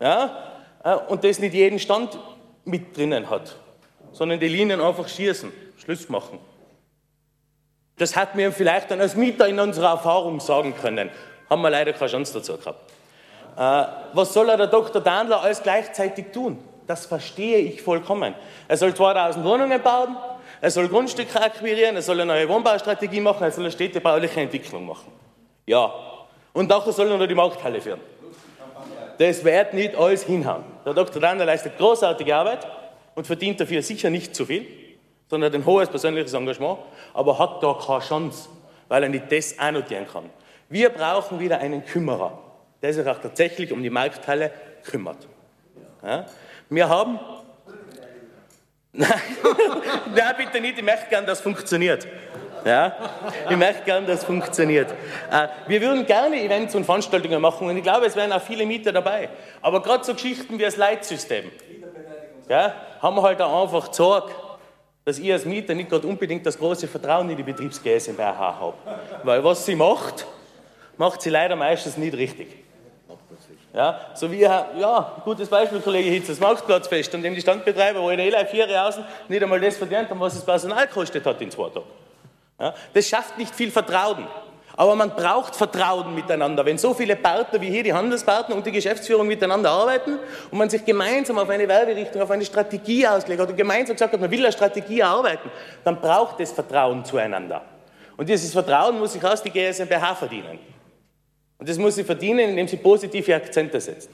ja, äh, und das nicht jeden Stand mit drinnen hat, sondern die Linien einfach schießen, Schluss machen. Das hat mir vielleicht dann als Mieter in unserer Erfahrung sagen können. Haben wir leider keine Chance dazu gehabt. Äh, was soll der Dr. Dandler alles gleichzeitig tun? Das verstehe ich vollkommen. Er soll 2000 Wohnungen bauen, er soll Grundstücke akquirieren, er soll eine neue Wohnbaustrategie machen, er soll eine städtebauliche Entwicklung machen. Ja. Und nachher soll er noch die Markthalle führen. Das wird nicht alles hinhauen. Der Dr. Dander leistet großartige Arbeit und verdient dafür sicher nicht zu viel, sondern ein hohes persönliches Engagement, aber hat da keine Chance, weil er nicht das annotieren kann. Wir brauchen wieder einen Kümmerer, der sich auch tatsächlich um die Markthalle kümmert. Ja? Wir haben Nein, Nein, bitte nicht. Ich möchte gern, dass es funktioniert. Ja? Ich möchte gern, dass es funktioniert. Äh, wir würden gerne Events und Veranstaltungen machen und ich glaube, es wären auch viele Mieter dabei. Aber gerade so Geschichten wie das Leitsystem ja, haben wir halt auch einfach Sorge, dass ich als Mieter nicht gerade unbedingt das große Vertrauen in die Betriebs GmbH habe. Weil was sie macht, macht sie leider meistens nicht richtig. Ja, so wie, ja, gutes Beispiel, Kollege Hitz, das Marktplatzfest, an dem die Standbetreiber, wo in der vier Jahre nicht einmal das verdient haben, was das Personal gekostet hat in zwei Tagen. Ja, das schafft nicht viel Vertrauen. Aber man braucht Vertrauen miteinander. Wenn so viele Partner wie hier, die Handelspartner und die Geschäftsführung miteinander arbeiten und man sich gemeinsam auf eine Werberichtung, auf eine Strategie hat und gemeinsam gesagt hat, man will eine Strategie erarbeiten, dann braucht es Vertrauen zueinander. Und dieses Vertrauen muss sich aus die GSMBH verdienen. Und das muss sie verdienen, indem sie positive Akzente setzt.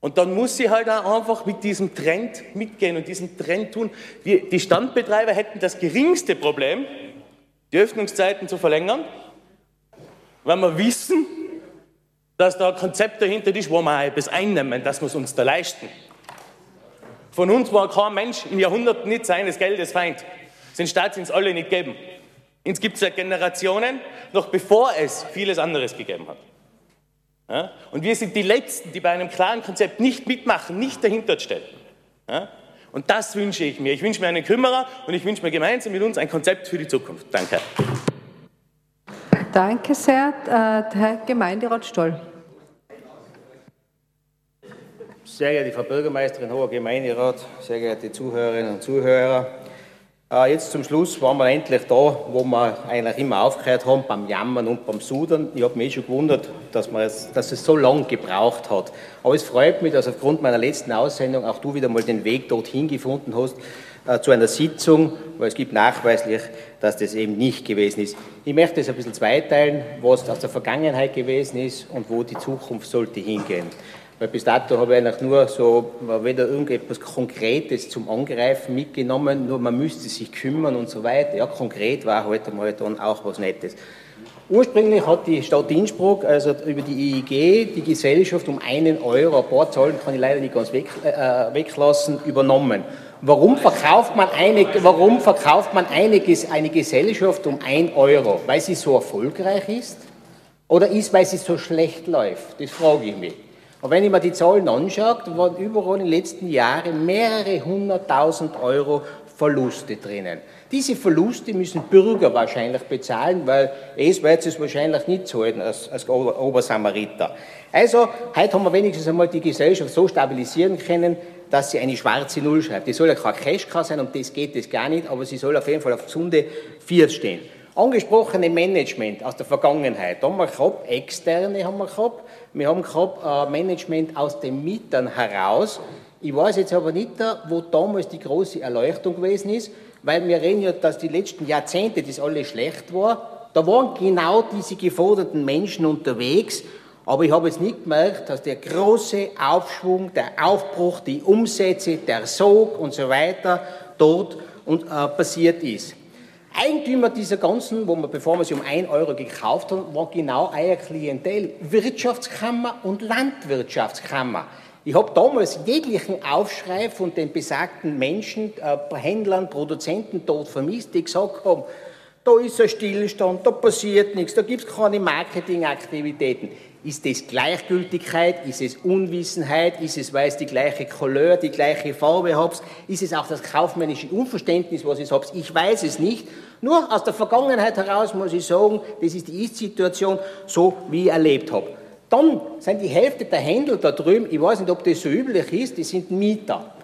Und dann muss sie halt auch einfach mit diesem Trend mitgehen und diesen Trend tun. Wir, die Standbetreiber hätten das geringste Problem, die Öffnungszeiten zu verlängern, weil wir wissen, dass da ein Konzept dahinter ist, wo wir auch etwas einnehmen, dass wir es uns da leisten. Von uns war kein Mensch in Jahrhunderten nicht seines Geldes Feind. Den Staat sind es alle nicht geben. Uns gibt es ja Generationen, noch bevor es vieles anderes gegeben hat. Ja? Und wir sind die Letzten, die bei einem klaren Konzept nicht mitmachen, nicht dahinter stehen. Ja? Und das wünsche ich mir. Ich wünsche mir einen Kümmerer und ich wünsche mir gemeinsam mit uns ein Konzept für die Zukunft. Danke. Danke sehr, äh, Herr Gemeinderat Stoll. Sehr geehrte Frau Bürgermeisterin, hoher Gemeinderat, sehr geehrte Zuhörerinnen und Zuhörer. Äh, jetzt zum Schluss waren wir endlich da, wo wir eigentlich immer aufgehört haben, beim Jammern und beim Sudern. Ich habe mich eh schon gewundert, dass, es, dass es so lange gebraucht hat. Aber es freut mich, dass aufgrund meiner letzten Aussendung auch du wieder mal den Weg dorthin gefunden hast, äh, zu einer Sitzung, weil es gibt nachweislich, dass das eben nicht gewesen ist. Ich möchte es ein bisschen zweiteilen, was aus der Vergangenheit gewesen ist und wo die Zukunft sollte hingehen. Weil bis dato habe ich eigentlich nur so weder irgendetwas Konkretes zum Angreifen mitgenommen, nur man müsste sich kümmern und so weiter. Ja, konkret war heute mal dann auch was Nettes. Ursprünglich hat die Stadt Innsbruck, also über die EIG, die Gesellschaft um einen Euro, ein paar Zahlen kann ich leider nicht ganz weg, äh, weglassen, übernommen. Warum verkauft man eine, warum verkauft man eine, eine Gesellschaft um ein Euro? Weil sie so erfolgreich ist? Oder ist, weil sie so schlecht läuft? Das frage ich mich. Und wenn ich mir die Zahlen anschaue, da waren überall in den letzten Jahren mehrere hunderttausend Euro Verluste drinnen. Diese Verluste müssen Bürger wahrscheinlich bezahlen, weil es wird es wahrscheinlich nicht zahlen als, als Obersamariter. Also, heute haben wir wenigstens einmal die Gesellschaft so stabilisieren können, dass sie eine schwarze Null schreibt. Die soll ja kein Cashcar sein, um das geht es gar nicht, aber sie soll auf jeden Fall auf gesunde Vier stehen. Angesprochene Management aus der Vergangenheit, haben wir gehabt, externe haben wir gehabt, wir haben gehabt äh, Management aus den Mietern heraus. Ich weiß jetzt aber nicht, wo damals die große Erleuchtung gewesen ist, weil wir reden ja, dass die letzten Jahrzehnte das alles schlecht war. Da waren genau diese geforderten Menschen unterwegs, aber ich habe jetzt nicht gemerkt, dass der große Aufschwung, der Aufbruch, die Umsätze, der Sog und so weiter dort und, äh, passiert ist. Eigentümer dieser ganzen, wo man, bevor man sie um 1 Euro gekauft hat, war genau euer Klientel. Wirtschaftskammer und Landwirtschaftskammer. Ich habe damals jeglichen Aufschrei von den besagten Menschen, äh, Händlern, Produzenten dort vermisst, die gesagt haben, da ist ein Stillstand, da passiert nichts, da gibt es keine Marketingaktivitäten. Ist das Gleichgültigkeit? Ist es Unwissenheit? Ist es, weil es die gleiche Couleur, die gleiche Farbe habt? Ist es auch das kaufmännische Unverständnis, was ich habt? Ich weiß es nicht. Nur aus der Vergangenheit heraus muss ich sagen, das ist die Ist-Situation, so wie ich erlebt habe. Dann sind die Hälfte der Händler da drüben, ich weiß nicht, ob das so üblich ist, die sind Mieter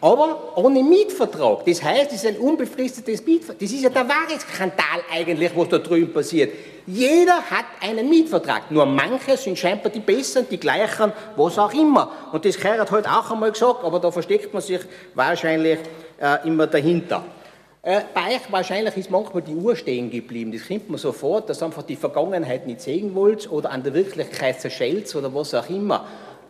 aber ohne Mietvertrag. Das heißt, es ist ein unbefristetes Mietvertrag. Das ist ja der wahre Skandal eigentlich, was da drüben passiert. Jeder hat einen Mietvertrag, nur manche sind scheinbar die besseren, die gleichen, was auch immer. Und das Gerhard hat auch einmal gesagt, aber da versteckt man sich wahrscheinlich äh, immer dahinter. Äh, bei euch wahrscheinlich ist manchmal die Uhr stehen geblieben. Das kommt mir so vor, dass einfach die Vergangenheit nicht sehen wollt oder an der Wirklichkeit zerschellt oder was auch immer.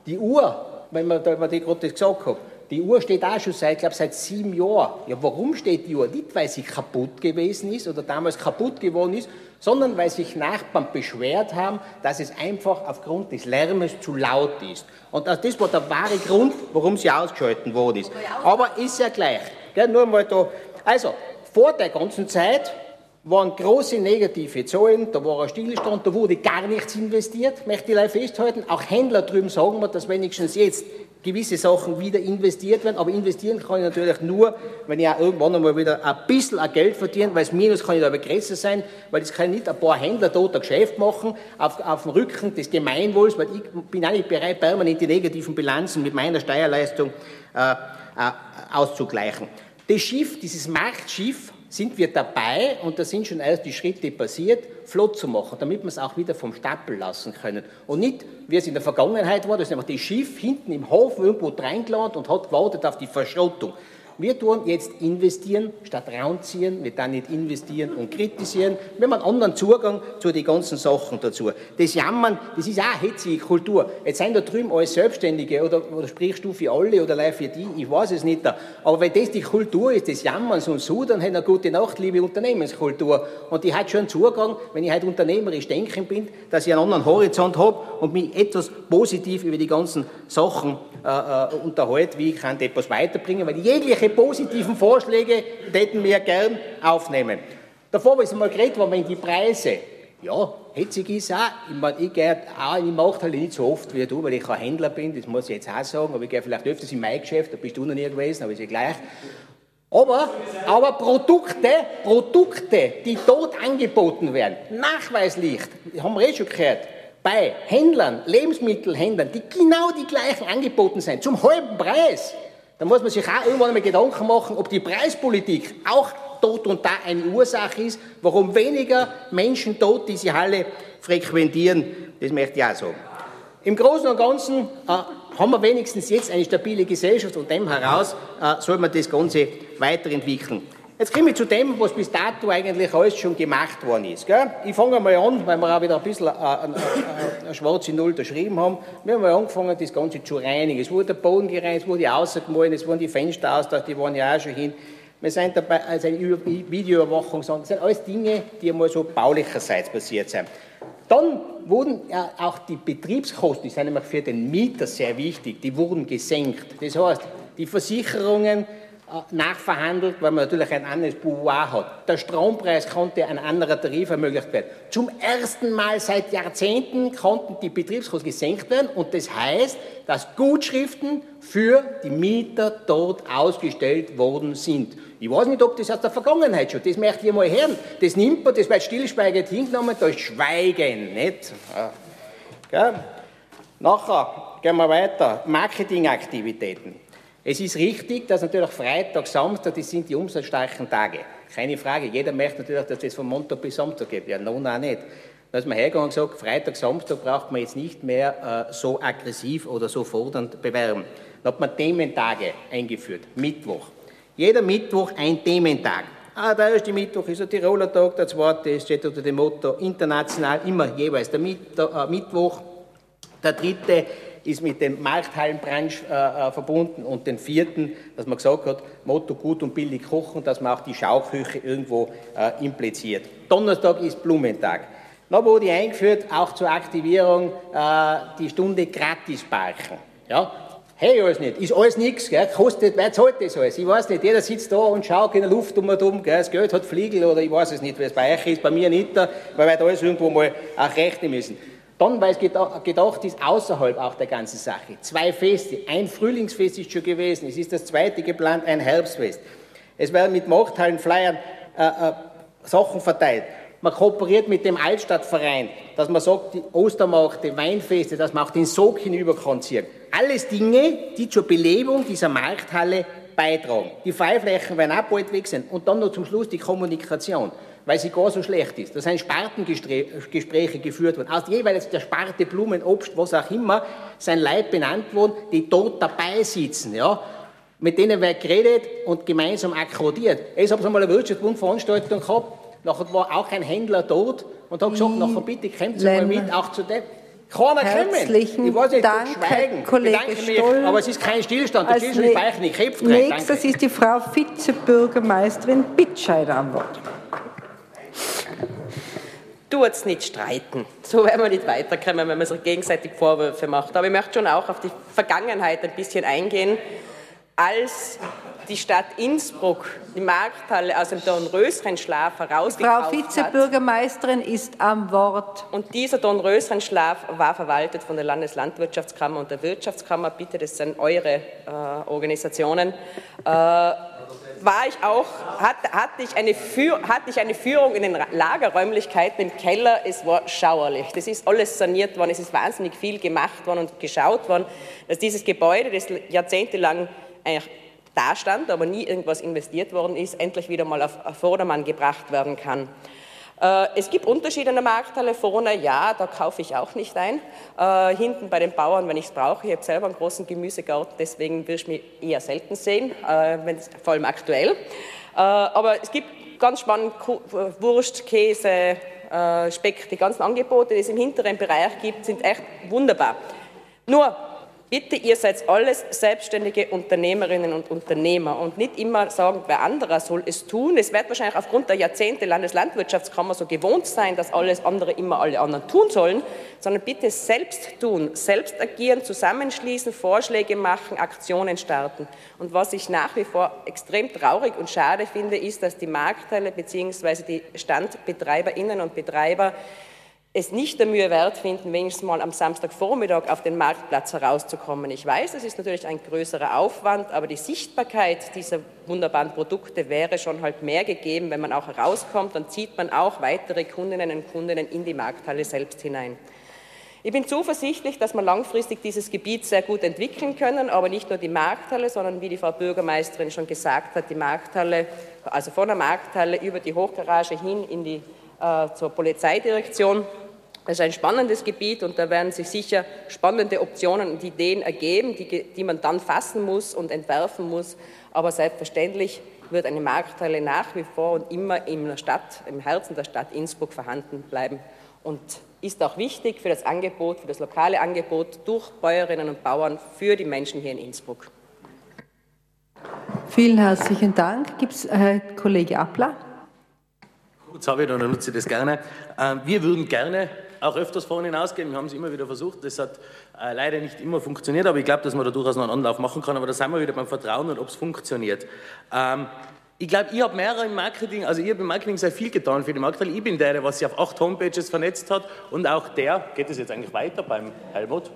Die Uhr, wenn man, da, die gerade gesagt hat, die Uhr steht auch schon seit, glaube seit sieben Jahren. Ja, warum steht die Uhr? Nicht, weil sie kaputt gewesen ist oder damals kaputt geworden ist, sondern weil sich Nachbarn beschwert haben, dass es einfach aufgrund des Lärmes zu laut ist. Und das war der wahre Grund, warum sie ausgeschalten worden ist. Aber ist ja gleich. Gell, nur mal da. Also, vor der ganzen Zeit waren große negative Zahlen, da war ein Stillstand, da wurde gar nichts investiert, möchte ich festhalten. Auch Händler drüben sagen wir, dass wenigstens jetzt gewisse Sachen wieder investiert werden. Aber investieren kann ich natürlich nur, wenn ich auch irgendwann einmal wieder ein bisschen Geld verdiene, weil das Minus kann nicht aber größer sein, weil das kann nicht ein paar Händler dort ein Geschäft machen auf, auf dem Rücken des Gemeinwohls, weil ich bin auch nicht bereit, permanent die negativen Bilanzen mit meiner Steuerleistung äh, äh, auszugleichen. Das Schiff, dieses Marktschiff, sind wir dabei, und da sind schon erst die Schritte passiert, flott zu machen, damit wir es auch wieder vom Stapel lassen können. Und nicht, wie es in der Vergangenheit war, dass einfach das Schiff hinten im Hof irgendwo reingeladen und hat gewartet auf die Verschrottung. Wir tun jetzt investieren statt raunziehen, wir dann nicht investieren und kritisieren. Wir haben einen anderen Zugang zu den ganzen Sachen dazu. Das Jammern, das ist auch hetzige Kultur. Jetzt sind da drüben alle Selbstständige oder, oder sprichst du für alle oder live für die, ich weiß es nicht. Aber wenn das die Kultur ist, das Jammerns und so, dann hat eine gute Nacht, liebe Unternehmenskultur. Und die hat schon Zugang, wenn ich heute unternehmerisch denken bin, dass ich einen anderen Horizont habe und mich etwas positiv über die ganzen Sachen äh, äh, unterhalte, wie ich kann etwas weiterbringen, weil jegliche positiven Vorschläge hätten wir gern aufnehmen. Davor, was mal geredet war, wenn die Preise, ja, hetzig ist auch, ich meine, ich gehe auch in die Markthalle nicht so oft wie du, weil ich ein Händler bin, das muss ich jetzt auch sagen, aber ich gehe vielleicht öfters in mein Geschäft, da bist du noch nie gewesen, aber ist ja gleich. Aber, aber Produkte, Produkte, die dort angeboten werden, nachweislich, haben wir eh schon gehört, bei Händlern, Lebensmittelhändlern, die genau die gleichen angeboten sind, zum halben Preis, dann muss man sich auch irgendwann mal Gedanken machen, ob die Preispolitik auch dort und da eine Ursache ist, warum weniger Menschen dort diese Halle frequentieren. Das möchte ich auch sagen. Im Großen und Ganzen äh, haben wir wenigstens jetzt eine stabile Gesellschaft und dem heraus äh, soll man das Ganze weiterentwickeln. Jetzt komme ich zu dem, was bis dato eigentlich alles schon gemacht worden ist. Gell? Ich fange mal an, weil wir auch wieder ein bisschen eine, äh, eine schwarze Null unterschrieben haben. Wir haben mal angefangen, das Ganze zu reinigen. Es wurde der Boden gereinigt, es wurde außergemalt, es wurden die Fenster aus, die waren ja auch schon hin. wir sind dabei, also eine Videoüberwachung, das sind alles Dinge, die einmal so baulicherseits passiert sind. Dann wurden ja auch die Betriebskosten, die sind nämlich für den Mieter sehr wichtig, die wurden gesenkt. Das heißt, die Versicherungen äh, nachverhandelt, weil man natürlich ein anderes Pouvoir hat. Der Strompreis konnte ein anderer Tarif ermöglicht werden. Zum ersten Mal seit Jahrzehnten konnten die Betriebskosten gesenkt werden und das heißt, dass Gutschriften für die Mieter dort ausgestellt worden sind. Ich weiß nicht, ob das aus der Vergangenheit schon, das möchte ich mal hören. Das nimmt man, das wird stillschweigend hingenommen, da ist Schweigen, nicht? Ja. Nachher gehen wir weiter. Marketingaktivitäten. Es ist richtig, dass natürlich Freitag, Samstag, das sind die umsatzstarken Tage. Keine Frage. Jeder möchte natürlich, dass es von Montag bis Samstag geht. Ja, nun auch nicht. Da ist man hergegangen und gesagt, Freitag, Samstag braucht man jetzt nicht mehr äh, so aggressiv oder so fordernd bewerben. Dann hat man Thementage eingeführt. Mittwoch. Jeder Mittwoch ein Thementag. Ah, der erste Mittwoch ist der Tiroler Tag, der zweite steht unter dem Motto international immer jeweils der äh, Mittwoch. Der dritte ist mit dem Markthallenbranche äh, äh, verbunden und den vierten, dass man gesagt hat, Motto gut und billig kochen, dass man auch die Schauküche irgendwo äh, impliziert. Donnerstag ist Blumentag. Dann wurde eingeführt, auch zur Aktivierung, äh, die Stunde gratis parken. Ja? Hey, alles nicht, ist alles nichts, kostet, wer zahlt das alles? Ich weiß nicht, jeder sitzt da und schaut in der Luft um und um, gell? das Geld hat Fliegel oder ich weiß es nicht, wie es bei euch ist, bei mir nicht, weil wir alles irgendwo mal auch rechnen müssen. Dann, weil es gedacht ist, außerhalb auch der ganzen Sache. Zwei Feste. Ein Frühlingsfest ist schon gewesen. Es ist das zweite geplant, ein Herbstfest. Es werden mit Markthallen, Flyern äh, äh, Sachen verteilt. Man kooperiert mit dem Altstadtverein, dass man sagt, die Ostermarkte, Weinfeste, dass man auch den Sog hinüber. Alles Dinge, die zur Belebung dieser Markthalle beitragen. Die Freiflächen werden auch bald weg sein. Und dann noch zum Schluss die Kommunikation weil sie gar so schlecht ist. Da sind Spartengespräche geführt worden. Aus jeweils der Sparte Blumen, Obst, was auch immer, sind Leute benannt worden, die dort dabei sitzen. Ja? Mit denen wird geredet und gemeinsam akkordiert. Ich habe einmal eine Wirtschaftsbundveranstaltung gehabt, nachher war auch ein Händler dort und hat gesagt, nachher bitte kommt mal mit, auch zu dem. Keiner Herzlichen Ich weiß nicht, Dank, schweigen. Kollege Stoll. aber es ist kein Stillstand. Der Stillstand ist bei nicht. Köpft Nächstes ist die Frau Vizebürgermeisterin Bittscheider am Wort tut's nicht streiten. So werden wir nicht weiterkommen, wenn man sich gegenseitig Vorwürfe macht. Aber ich möchte schon auch auf die Vergangenheit ein bisschen eingehen. Als die Stadt Innsbruck die Markthalle aus dem Dornröschenschlaf herausgekauft Frau Vizebürgermeisterin hat, ist am Wort. Und dieser Dornröschenschlaf war verwaltet von der Landeslandwirtschaftskammer und der Wirtschaftskammer. Bitte, das sind eure äh, Organisationen. Äh, war ich auch, hatte, hatte, ich eine Führ, hatte ich eine Führung in den Lagerräumlichkeiten im Keller. Es war schauerlich. Das ist alles saniert worden. Es ist wahnsinnig viel gemacht worden und geschaut worden, dass dieses Gebäude, das jahrzehntelang eigentlich da stand, aber nie irgendwas investiert worden ist, endlich wieder mal auf Vordermann gebracht werden kann. Äh, es gibt Markthalle vorne, ja, da kaufe ich auch nicht ein. Äh, hinten bei den Bauern, wenn ich es brauche. Ich habe selber einen großen Gemüsegarten, deswegen wirst du mich eher selten sehen, äh, vor allem aktuell. aber es gibt ganz spannend Wurst, Käse, Speck, die ganzen Angebote, die es im hinteren Bereich gibt, sind echt wunderbar. Nur, Bitte, ihr seid alles selbstständige Unternehmerinnen und Unternehmer und nicht immer sagen, wer anderer soll es tun. Es wird wahrscheinlich aufgrund der Jahrzehnte Landeslandwirtschaftskammer so gewohnt sein, dass alles andere immer alle anderen tun sollen, sondern bitte selbst tun, selbst agieren, zusammenschließen, Vorschläge machen, Aktionen starten. Und was ich nach wie vor extrem traurig und schade finde, ist, dass die Marktteile bzw. die Standbetreiberinnen und Betreiber es nicht der Mühe wert finden, wenigstens mal am Samstagvormittag auf den Marktplatz herauszukommen. Ich weiß, es ist natürlich ein größerer Aufwand, aber die Sichtbarkeit dieser wunderbaren Produkte wäre schon halt mehr gegeben, wenn man auch herauskommt, dann zieht man auch weitere Kundinnen und Kunden in die Markthalle selbst hinein. Ich bin zuversichtlich, dass wir langfristig dieses Gebiet sehr gut entwickeln können, aber nicht nur die Markthalle, sondern wie die Frau Bürgermeisterin schon gesagt hat, die Markthalle, also von der Markthalle über die Hochgarage hin in die, äh, zur Polizeidirektion es ist ein spannendes Gebiet und da werden sich sicher spannende Optionen und Ideen ergeben, die, die man dann fassen muss und entwerfen muss. Aber selbstverständlich wird eine Markthalle nach wie vor und immer in der Stadt, im Herzen der Stadt Innsbruck vorhanden bleiben und ist auch wichtig für das Angebot, für das lokale Angebot durch Bäuerinnen und Bauern für die Menschen hier in Innsbruck. Vielen herzlichen Dank. Gibt es äh, Kollege Appler? Kurz habe ich, dann nutze ich das gerne. Ähm, wir würden gerne auch öfters vorne hinausgehen. Wir haben es immer wieder versucht. Das hat äh, leider nicht immer funktioniert, aber ich glaube, dass man da durchaus noch einen Anlauf machen kann. Aber da sind wir wieder beim Vertrauen und ob es funktioniert. Ähm, ich glaube, ich habe mehrere im Marketing, also ich habe im Marketing sehr viel getan für die Marktteile. Ich bin der, der was sich auf acht Homepages vernetzt hat und auch der, geht es jetzt eigentlich weiter beim Helmut?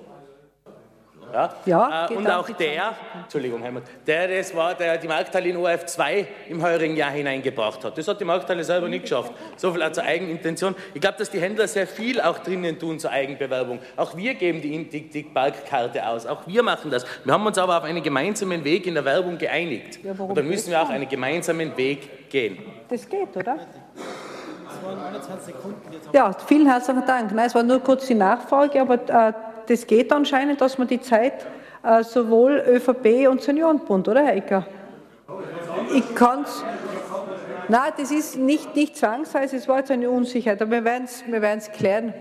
Ja, ja äh, und auch der, Entschuldigung, Helmut, der das war, der die Markthalle in ORF 2 im heurigen Jahr hineingebracht hat. Das hat die Markthalle selber nicht geschafft. So viel auch zur Eigenintention. Ich glaube, dass die Händler sehr viel auch drinnen tun zur Eigenbewerbung. Auch wir geben die, die, die Parkkarte aus. Auch wir machen das. Wir haben uns aber auf einen gemeinsamen Weg in der Werbung geeinigt. Ja, und dann müssen wir auch einen gemeinsamen Weg gehen. Das geht, oder? Ja, vielen herzlichen Dank. Nein, es war nur kurz die Nachfrage, aber äh, das geht anscheinend, dass man die Zeit äh, sowohl ÖVP und Seniorenbund, oder Herr Ecker? Ich kann es. Nein, das ist nicht, nicht zwangsweise, es war jetzt eine Unsicherheit, aber wir werden es wir klären.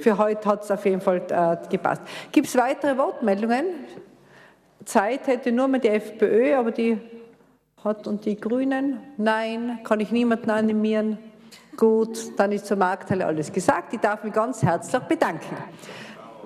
Für heute hat es auf jeden Fall äh, gepasst. Gibt es weitere Wortmeldungen? Zeit hätte nur mal die FPÖ, aber die hat und die Grünen? Nein, kann ich niemanden animieren. Gut, dann ist zur Markthalle alles gesagt. Ich darf mich ganz herzlich bedanken.